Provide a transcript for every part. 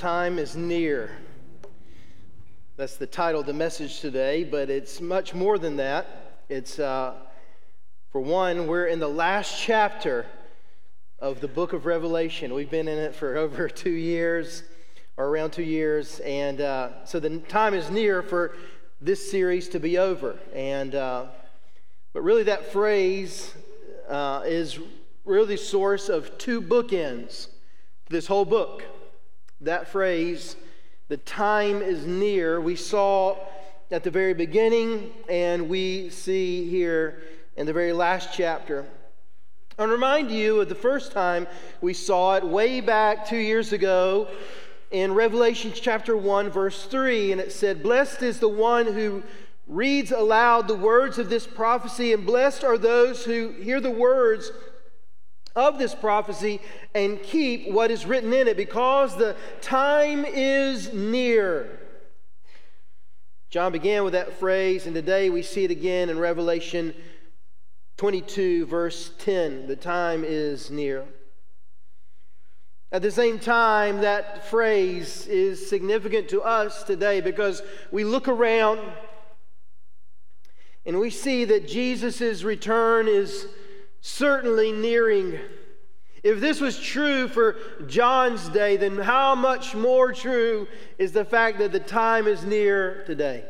time is near. That's the title of the message today, but it's much more than that. It's, uh, for one, we're in the last chapter of the book of Revelation. We've been in it for over two years, or around two years, and uh, so the time is near for this series to be over. And uh, but really, that phrase uh, is really the source of two bookends this whole book. That phrase, the time is near, we saw at the very beginning, and we see here in the very last chapter. I remind you of the first time we saw it way back two years ago in Revelation chapter 1, verse 3, and it said, Blessed is the one who reads aloud the words of this prophecy, and blessed are those who hear the words of this prophecy and keep what is written in it because the time is near. John began with that phrase, and today we see it again in Revelation 22, verse 10. The time is near. At the same time, that phrase is significant to us today because we look around and we see that Jesus' return is certainly nearing. If this was true for John's day, then how much more true is the fact that the time is near today?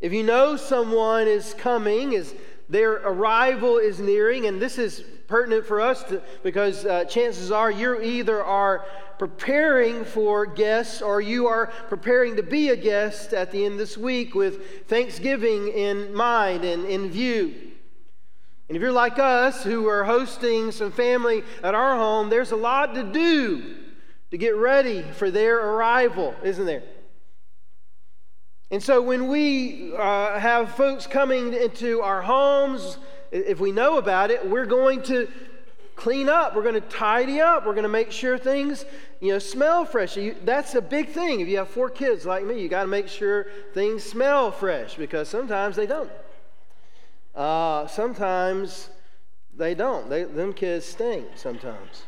If you know someone is coming, is their arrival is nearing, and this is pertinent for us to, because uh, chances are you either are preparing for guests or you are preparing to be a guest at the end of this week with Thanksgiving in mind and in view. And if you're like us who are hosting some family at our home, there's a lot to do to get ready for their arrival, isn't there? And so when we uh, have folks coming into our homes, if we know about it, we're going to clean up. We're going to tidy up. We're going to make sure things, you know, smell fresh. You, that's a big thing. If you have four kids like me, you got to make sure things smell fresh because sometimes they don't. Uh, sometimes they don't. They, them kids stink sometimes.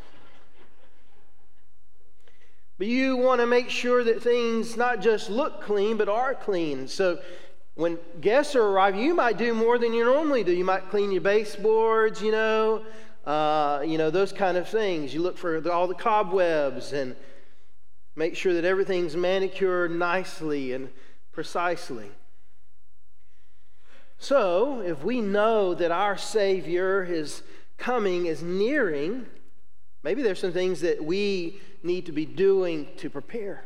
But you want to make sure that things not just look clean, but are clean. So when guests are arriving, you might do more than you normally do. You might clean your baseboards, you know, uh, you know, those kind of things. You look for all the cobwebs and make sure that everything's manicured nicely and precisely. So, if we know that our Savior is coming, is nearing, maybe there's some things that we need to be doing to prepare.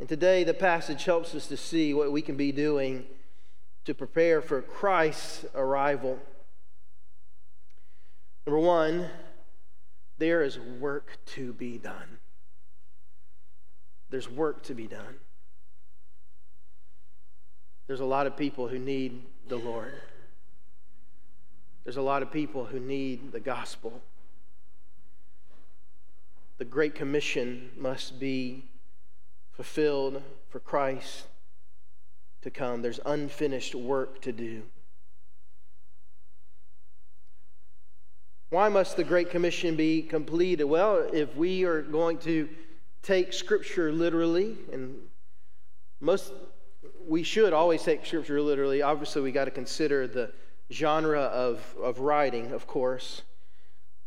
And today, the passage helps us to see what we can be doing to prepare for Christ's arrival. Number one, there is work to be done. There's work to be done. There's a lot of people who need the Lord. There's a lot of people who need the gospel. The Great Commission must be fulfilled for Christ to come. There's unfinished work to do. Why must the Great Commission be completed? Well, if we are going to take Scripture literally, and most we should always take Scripture literally. Obviously, we got to consider the genre of, of writing, of course.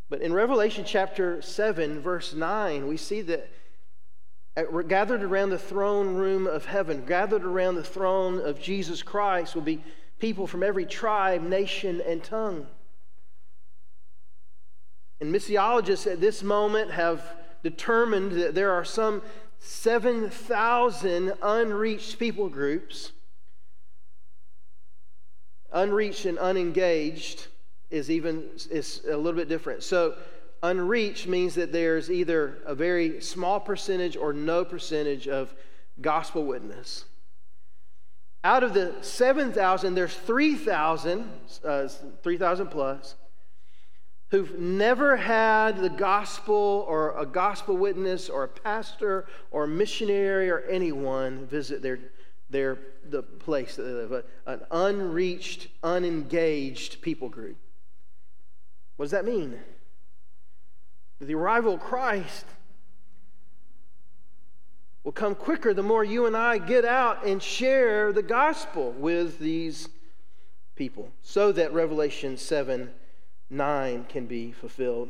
But in Revelation chapter 7, verse 9, we see that gathered around the throne room of heaven, gathered around the throne of Jesus Christ, will be people from every tribe, nation, and tongue. And missiologists at this moment have determined that there are some 7,000 unreached people groups. Unreached and unengaged is even is a little bit different. So unreached means that there's either a very small percentage or no percentage of gospel witness. Out of the 7,000, there's 3,000, uh, 3,000 plus, who've never had the gospel or a gospel witness or a pastor or a missionary or anyone visit their, their the place that they live, an unreached, unengaged people group. What does that mean? The arrival of Christ will come quicker the more you and I get out and share the gospel with these people so that Revelation 7 9 can be fulfilled.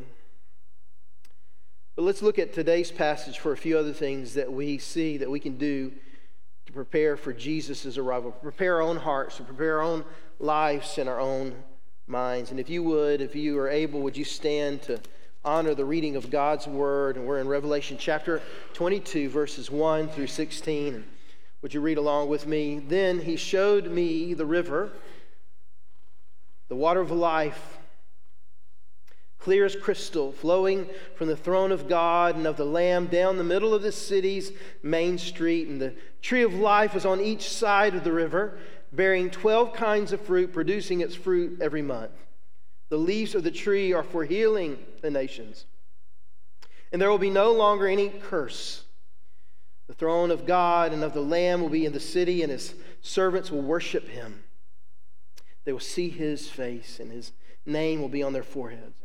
But let's look at today's passage for a few other things that we see that we can do to prepare for Jesus' arrival, prepare our own hearts, to prepare our own lives and our own minds. And if you would, if you are able, would you stand to honor the reading of God's word? And we're in Revelation chapter 22, verses 1 through 16. Would you read along with me? Then he showed me the river, the water of life clear as crystal, flowing from the throne of God and of the Lamb down the middle of the city's main street. And the tree of life was on each side of the river, bearing 12 kinds of fruit, producing its fruit every month. The leaves of the tree are for healing the nations. And there will be no longer any curse. The throne of God and of the Lamb will be in the city, and his servants will worship him. They will see his face, and his name will be on their foreheads.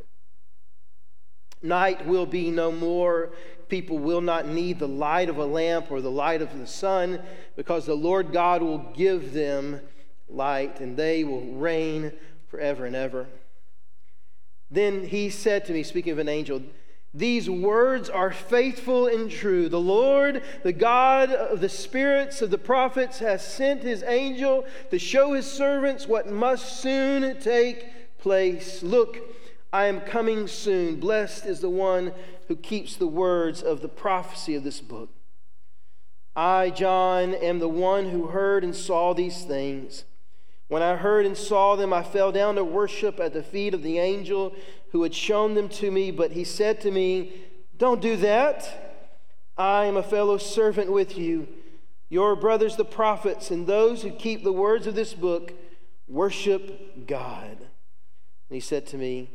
Night will be no more. People will not need the light of a lamp or the light of the sun because the Lord God will give them light and they will reign forever and ever. Then he said to me, speaking of an angel, these words are faithful and true. The Lord, the God of the spirits of the prophets, has sent his angel to show his servants what must soon take place. Look, I am coming soon. Blessed is the one who keeps the words of the prophecy of this book. I, John, am the one who heard and saw these things. When I heard and saw them, I fell down to worship at the feet of the angel who had shown them to me. But he said to me, Don't do that. I am a fellow servant with you, your brothers the prophets, and those who keep the words of this book. Worship God. And he said to me,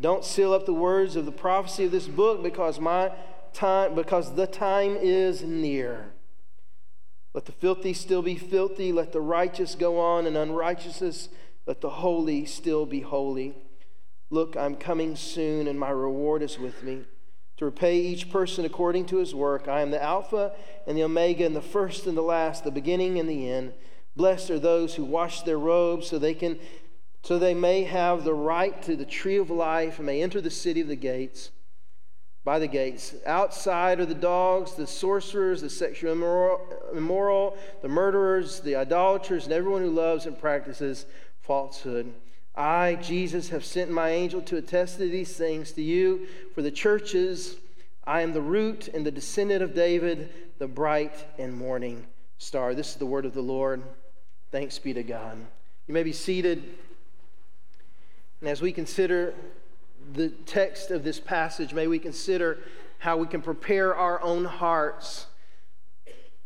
don't seal up the words of the prophecy of this book because my time because the time is near. Let the filthy still be filthy, let the righteous go on in unrighteousness, let the holy still be holy. Look, I'm coming soon, and my reward is with me to repay each person according to his work. I am the Alpha and the Omega, and the first and the last, the beginning and the end. Blessed are those who wash their robes so they can so they may have the right to the tree of life and may enter the city of the gates by the gates. Outside are the dogs, the sorcerers, the sexual immoral, immoral, the murderers, the idolaters, and everyone who loves and practices falsehood. I, Jesus, have sent my angel to attest to these things to you for the churches. I am the root and the descendant of David, the bright and morning star. This is the word of the Lord. Thanks be to God. You may be seated. And as we consider the text of this passage, may we consider how we can prepare our own hearts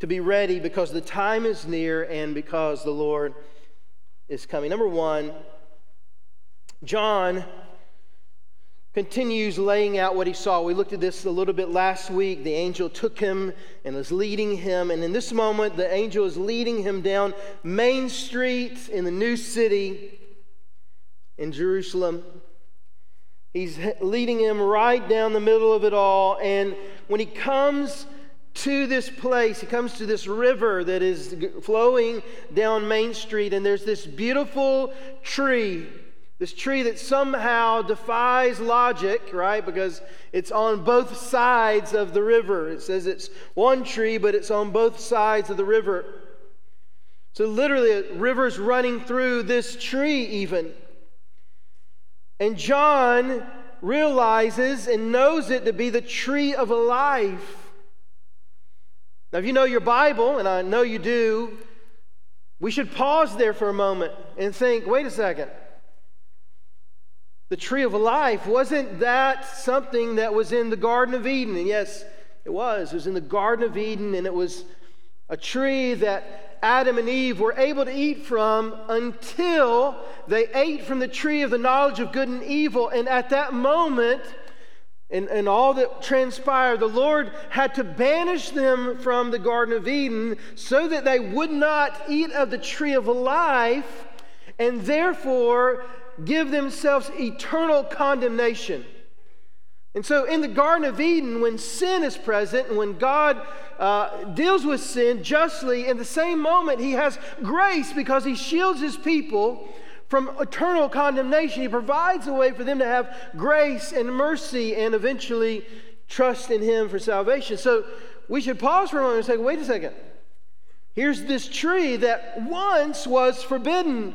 to be ready because the time is near and because the Lord is coming. Number one, John continues laying out what he saw. We looked at this a little bit last week. The angel took him and was leading him. And in this moment, the angel is leading him down Main Street in the new city in Jerusalem. He's leading him right down the middle of it all. And when he comes to this place, he comes to this river that is flowing down Main Street, and there's this beautiful tree. This tree that somehow defies logic, right? Because it's on both sides of the river. It says it's one tree, but it's on both sides of the river. So, literally, a river's running through this tree, even. And John realizes and knows it to be the tree of life. Now, if you know your Bible, and I know you do, we should pause there for a moment and think wait a second. The tree of life, wasn't that something that was in the Garden of Eden? And yes, it was. It was in the Garden of Eden, and it was a tree that Adam and Eve were able to eat from until they ate from the tree of the knowledge of good and evil. And at that moment, and, and all that transpired, the Lord had to banish them from the Garden of Eden so that they would not eat of the tree of life and therefore give themselves eternal condemnation. And so, in the Garden of Eden, when sin is present and when God uh, deals with sin justly, in the same moment, He has grace because He shields His people from eternal condemnation. He provides a way for them to have grace and mercy and eventually trust in Him for salvation. So, we should pause for a moment and say, wait a second. Here's this tree that once was forbidden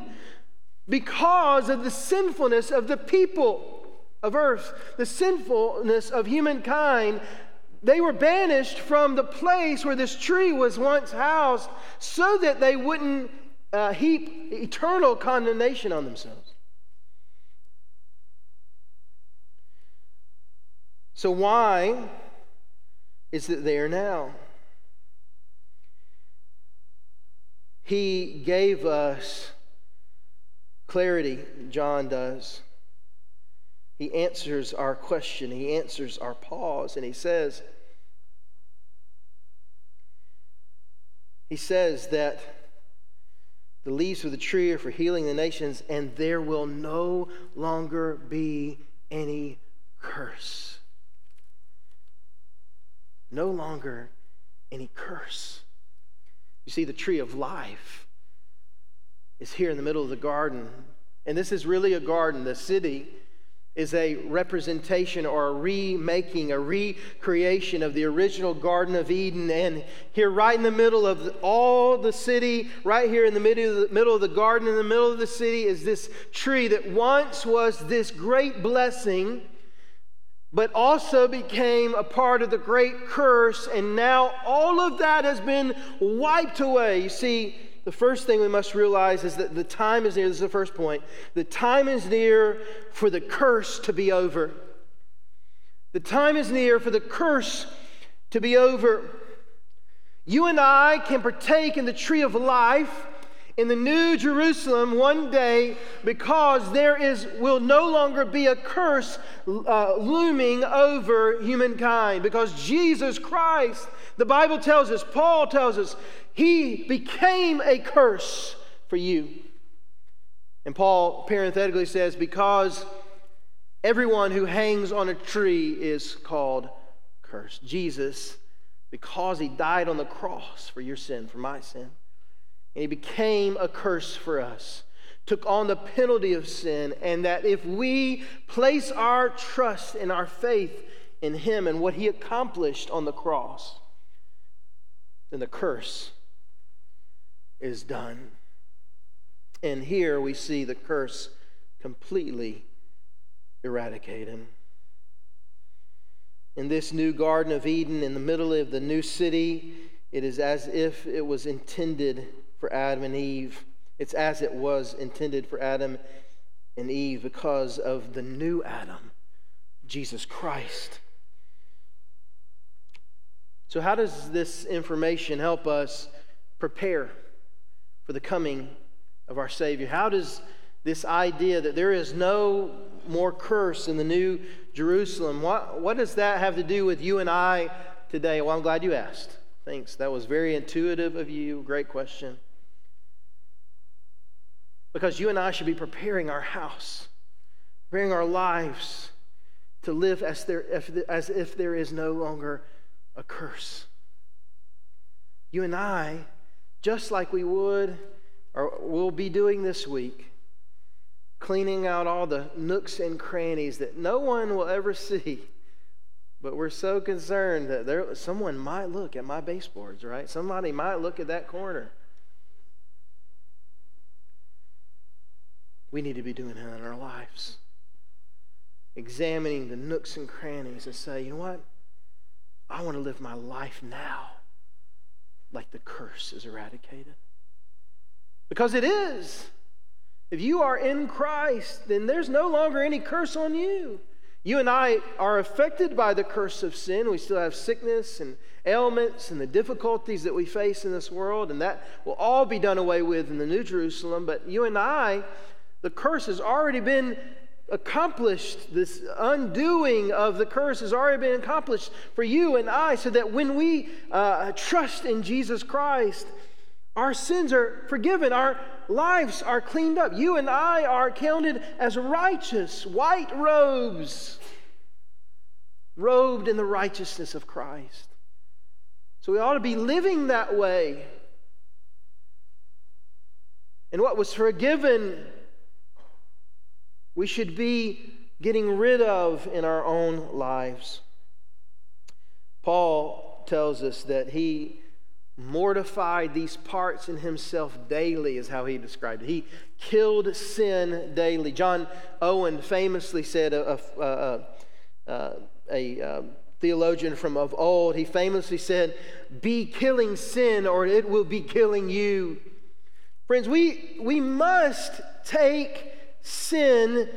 because of the sinfulness of the people of earth, the sinfulness of humankind, they were banished from the place where this tree was once housed so that they wouldn't uh, heap eternal condemnation on themselves. So, why is it there now? He gave us clarity, John does. He answers our question, he answers our pause, and he says, He says that the leaves of the tree are for healing the nations, and there will no longer be any curse. No longer any curse. You see, the tree of life is here in the middle of the garden. And this is really a garden. The city is a representation or a remaking, a recreation of the original Garden of Eden. And here, right in the middle of all the city, right here in the middle, of the middle of the garden, in the middle of the city, is this tree that once was this great blessing, but also became a part of the great curse. And now all of that has been wiped away. You see, the first thing we must realize is that the time is near. This is the first point. The time is near for the curse to be over. The time is near for the curse to be over. You and I can partake in the tree of life in the new Jerusalem one day because there is will no longer be a curse uh, looming over humankind because Jesus Christ the Bible tells us Paul tells us he became a curse for you. And Paul parenthetically says, because everyone who hangs on a tree is called cursed. Jesus, because he died on the cross for your sin, for my sin, and he became a curse for us, took on the penalty of sin, and that if we place our trust and our faith in him and what he accomplished on the cross, then the curse is done. And here we see the curse completely eradicated. In this new Garden of Eden, in the middle of the new city, it is as if it was intended for Adam and Eve. It's as it was intended for Adam and Eve because of the new Adam, Jesus Christ. So, how does this information help us prepare for the coming of our Savior? How does this idea that there is no more curse in the new Jerusalem, what, what does that have to do with you and I today? Well, I'm glad you asked. Thanks. That was very intuitive of you. Great question. Because you and I should be preparing our house, preparing our lives to live as, there, as if there is no longer a curse. You and I just like we would or will be doing this week, cleaning out all the nooks and crannies that no one will ever see. But we're so concerned that there, someone might look at my baseboards, right? Somebody might look at that corner. We need to be doing that in our lives. Examining the nooks and crannies and say, you know what? I want to live my life now like the curse is eradicated. Because it is. If you are in Christ, then there's no longer any curse on you. You and I are affected by the curse of sin. We still have sickness and ailments and the difficulties that we face in this world, and that will all be done away with in the New Jerusalem. But you and I, the curse has already been accomplished, this undoing of the curse has already been accomplished for you and I, so that when we uh, trust in Jesus Christ, our sins are forgiven, our lives are cleaned up. You and I are counted as righteous, white robes robed in the righteousness of Christ. So we ought to be living that way. And what was forgiven, we should be getting rid of in our own lives. Paul tells us that he mortified these parts in himself daily, is how he described it. He killed sin daily. John Owen famously said, a, a, a, a theologian from of old, he famously said, Be killing sin or it will be killing you. Friends, we, we must take sin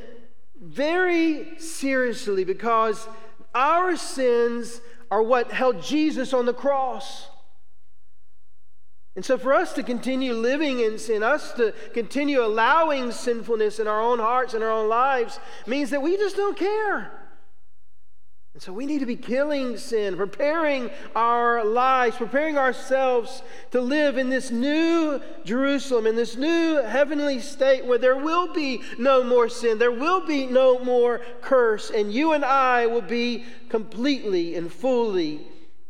very seriously because our sins are what held Jesus on the cross. And so, for us to continue living in sin, us to continue allowing sinfulness in our own hearts and our own lives, means that we just don't care. And so we need to be killing sin, preparing our lives, preparing ourselves to live in this new Jerusalem, in this new heavenly state where there will be no more sin, there will be no more curse, and you and I will be completely and fully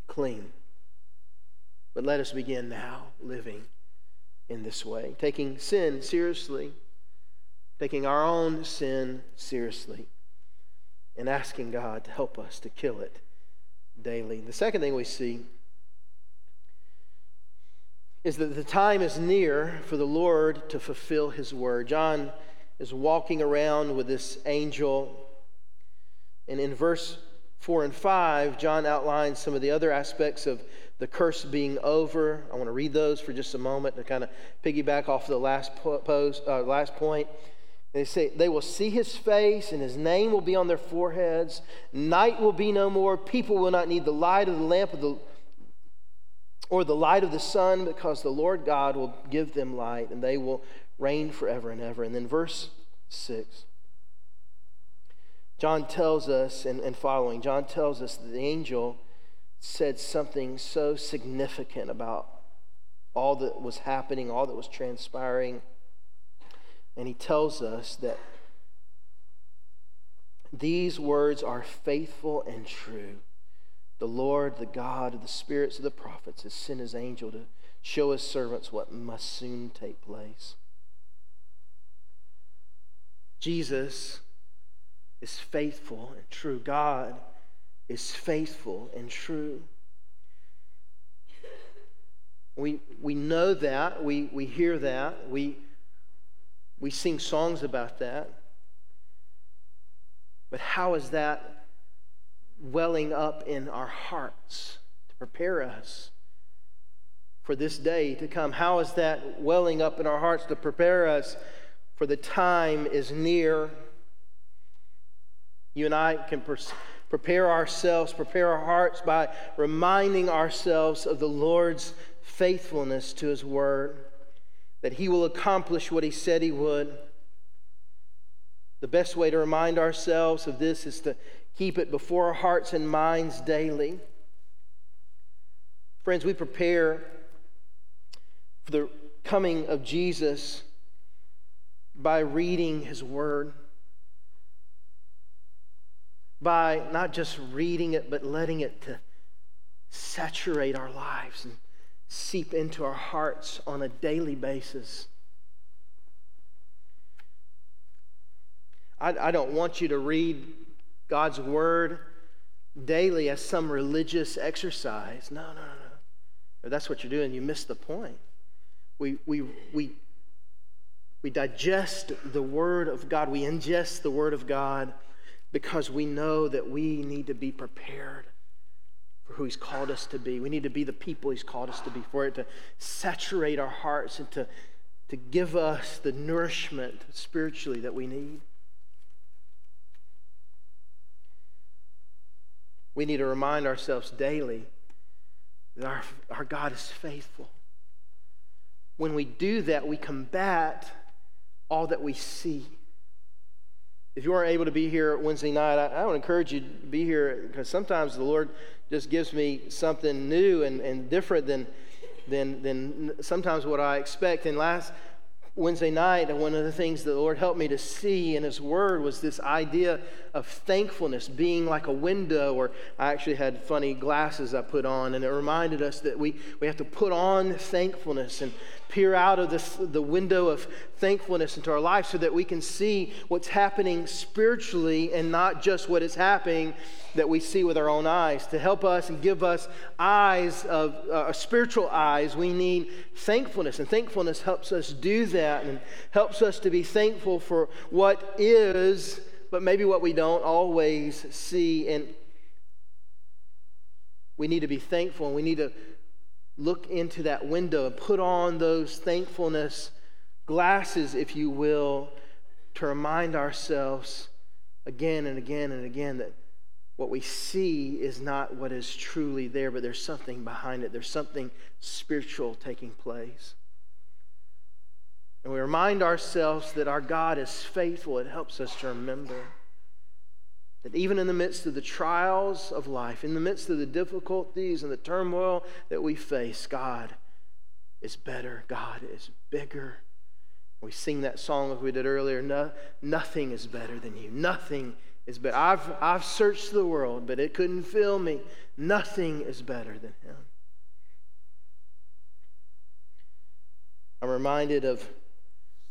clean. But let us begin now living in this way, taking sin seriously, taking our own sin seriously and asking God to help us to kill it daily. The second thing we see is that the time is near for the Lord to fulfill his word. John is walking around with this angel, and in verse 4 and 5, John outlines some of the other aspects of the curse being over. I want to read those for just a moment to kind of piggyback off the last, post, uh, last point. They say they will see his face and his name will be on their foreheads. Night will be no more. People will not need the light of the lamp of the, or the light of the sun because the Lord God will give them light and they will reign forever and ever. And then verse 6. John tells us, and, and following, John tells us that the angel said something so significant about all that was happening, all that was transpiring. And he tells us that these words are faithful and true. The Lord, the God of the spirits of the prophets, has sent his angel to show his servants what must soon take place. Jesus is faithful and true. God is faithful and true. We, we know that, we, we hear that, we, we sing songs about that. But how is that welling up in our hearts to prepare us for this day to come? How is that welling up in our hearts to prepare us for the time is near? You and I can prepare ourselves, prepare our hearts by reminding ourselves of the Lord's faithfulness to His Word that He will accomplish what He said He would. The best way to remind ourselves of this is to keep it before our hearts and minds daily. Friends, we prepare for the coming of Jesus by reading His Word, by not just reading it, but letting it to saturate our lives and seep into our hearts on a daily basis. I, I don't want you to read God's Word daily as some religious exercise. No, no, no, no. If that's what you're doing, you miss the point. We, we, we, we digest the Word of God, we ingest the Word of God because we know that we need to be prepared for who He's called us to be. We need to be the people He's called us to be, for it to saturate our hearts and to, to give us the nourishment spiritually that we need. We need to remind ourselves daily that our, our God is faithful. When we do that, we combat all that we see. If you aren't able to be here Wednesday night, I, I would encourage you to be here because sometimes the Lord just gives me something new and, and different than, than, than sometimes what I expect. And last Wednesday night, one of the things the Lord helped me to see in His Word was this idea of thankfulness being like a window. Or I actually had funny glasses I put on, and it reminded us that we, we have to put on thankfulness and peer out of this, the window of thankfulness into our life so that we can see what's happening spiritually and not just what is happening that we see with our own eyes. To help us and give us eyes of uh, spiritual eyes, we need thankfulness, and thankfulness helps us do that and helps us to be thankful for what is, but maybe what we don't always see. And we need to be thankful, and we need to look into that window and put on those thankfulness glasses, if you will, to remind ourselves again and again and again that what we see is not what is truly there, but there's something behind it. There's something spiritual taking place. And we remind ourselves that our God is faithful. It helps us to remember. That even in the midst of the trials of life, in the midst of the difficulties and the turmoil that we face, God is better. God is bigger. We sing that song as we did earlier no, nothing is better than you. Nothing is better. I've, I've searched the world, but it couldn't fill me. Nothing is better than Him. I'm reminded of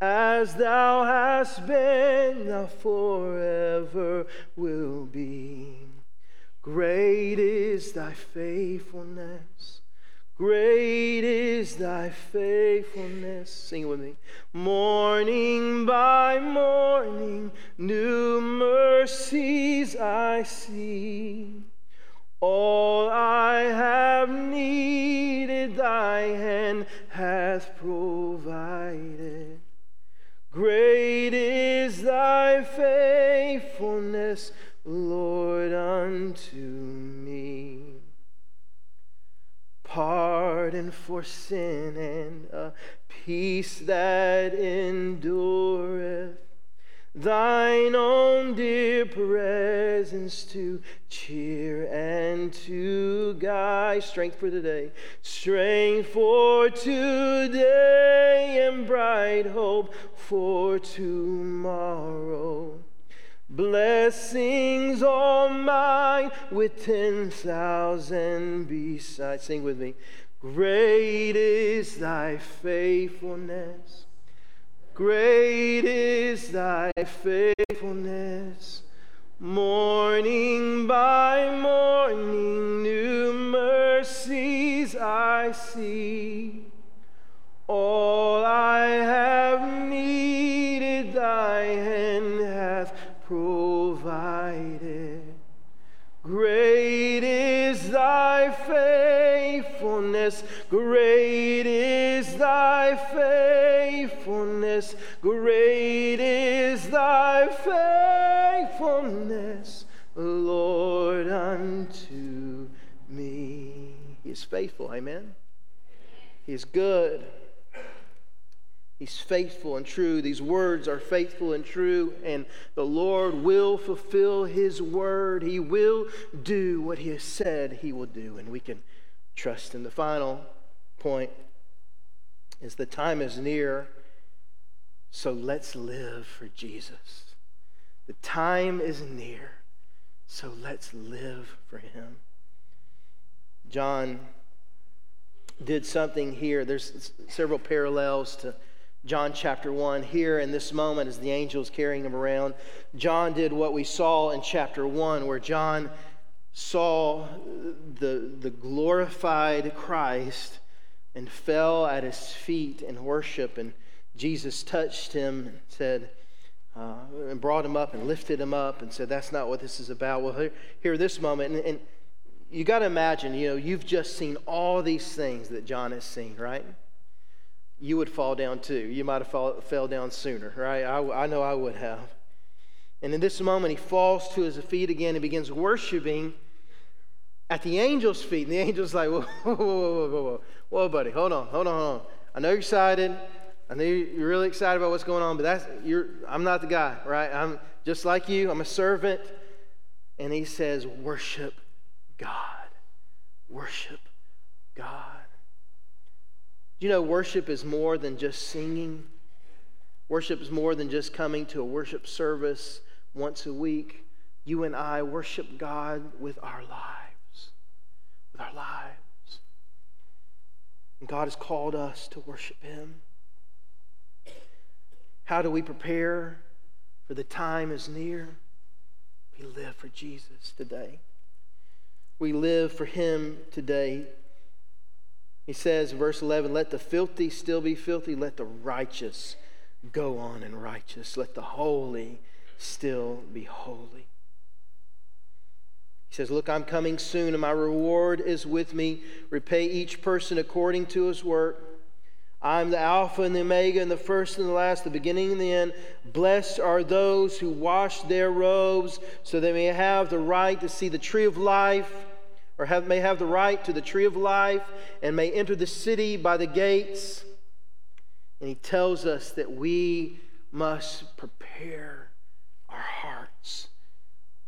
As thou hast been, thou forever will be. Great is thy faithfulness. Great is thy faithfulness. Sing it with me. Morning by morning, new mercies I see. All I have needed, thy hand hath provided. Great is thy faithfulness. Lord, unto me. Pardon for sin and a peace that endureth. Thine own dear presence to cheer and to guide. Strength for today. Strength for today and bright hope for tomorrow. Blessings all mine with 10,000 besides. Sing with me. Great is thy faithfulness. Great is thy faithfulness. Morning by morning, new mercies I see. All I have faithfulness, great is thy faithfulness, great is thy faithfulness, Lord, unto me. He is faithful, amen? He is good. He's faithful and true. These words are faithful and true, and the Lord will fulfill His word. He will do what He has said He will do, and we can trust in the final point is the time is near, so let's live for Jesus. The time is near, so let's live for Him. John did something here. There's several parallels to John chapter 1. Here in this moment, as the angels carrying him around, John did what we saw in chapter 1, where John saw the, the glorified Christ and fell at his feet in worship. And Jesus touched him and said, uh, and brought him up and lifted him up and said, That's not what this is about. Well, here, here this moment, and, and you got to imagine, you know, you've just seen all these things that John has seen, right? you would fall down too. You might have fall, fell down sooner, right? I, I know I would have. And in this moment, he falls to his feet again and begins worshiping at the angel's feet. And the angel's like, whoa, whoa, whoa, whoa, whoa, whoa, buddy, hold on, hold on, hold on. I know you're excited. I know you're really excited about what's going on, but that's you're I'm not the guy, right? I'm just like you, I'm a servant. And he says, worship God. Worship God. Do you know worship is more than just singing? Worship is more than just coming to a worship service once a week. You and I worship God with our lives. With our lives. And God has called us to worship Him. How do we prepare for the time is near? We live for Jesus today. We live for Him today. He says, verse 11, let the filthy still be filthy, let the righteous go on in righteous, let the holy still be holy. He says, Look, I'm coming soon, and my reward is with me. Repay each person according to his work. I'm the Alpha and the Omega, and the first and the last, the beginning and the end. Blessed are those who wash their robes, so they may have the right to see the tree of life, or have, may have the right to the tree of life, and may enter the city by the gates. And he tells us that we must prepare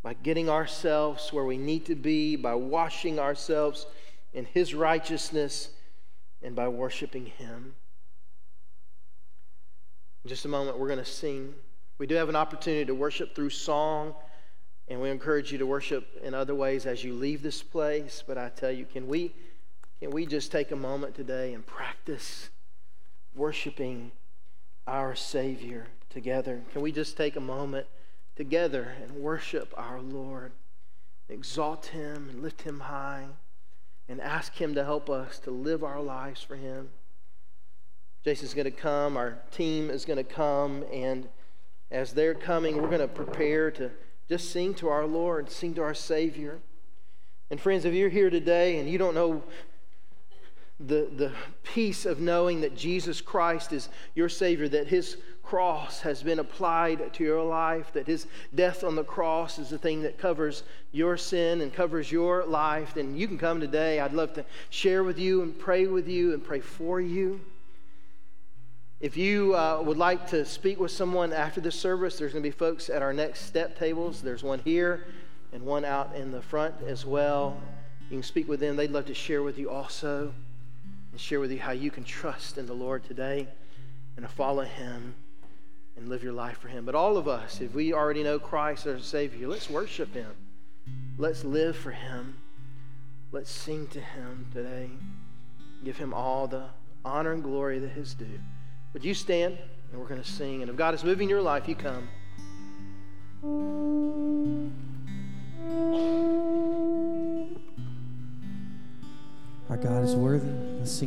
by getting ourselves where we need to be, by washing ourselves in his righteousness, and by worshiping him. In just a moment, we're going to sing. We do have an opportunity to worship through song, and we encourage you to worship in other ways as you leave this place. But I tell you, can we, can we just take a moment today and practice worshiping our Savior together? Can we just take a moment together and worship our Lord, exalt Him and lift Him high, and ask Him to help us to live our lives for Him? Jason's going to come, our team is going to come, and as they're coming, we're going to prepare to just sing to our Lord, sing to our Savior. And friends, if you're here today and you don't know the, the peace of knowing that Jesus Christ is your Savior, that His cross has been applied to your life, that His death on the cross is the thing that covers your sin and covers your life, then you can come today. I'd love to share with you and pray with you and pray for you. If you uh, would like to speak with someone after the service, there's going to be folks at our next step tables. There's one here and one out in the front as well. You can speak with them. They'd love to share with you also and share with you how you can trust in the Lord today and to follow Him and live your life for Him. But all of us, if we already know Christ as Savior, let's worship Him. Let's live for Him. Let's sing to Him today. Give Him all the honor and glory that His due. Would you stand and we're going to sing? And if God is moving your life, you come. Our God is worthy. Let's sing.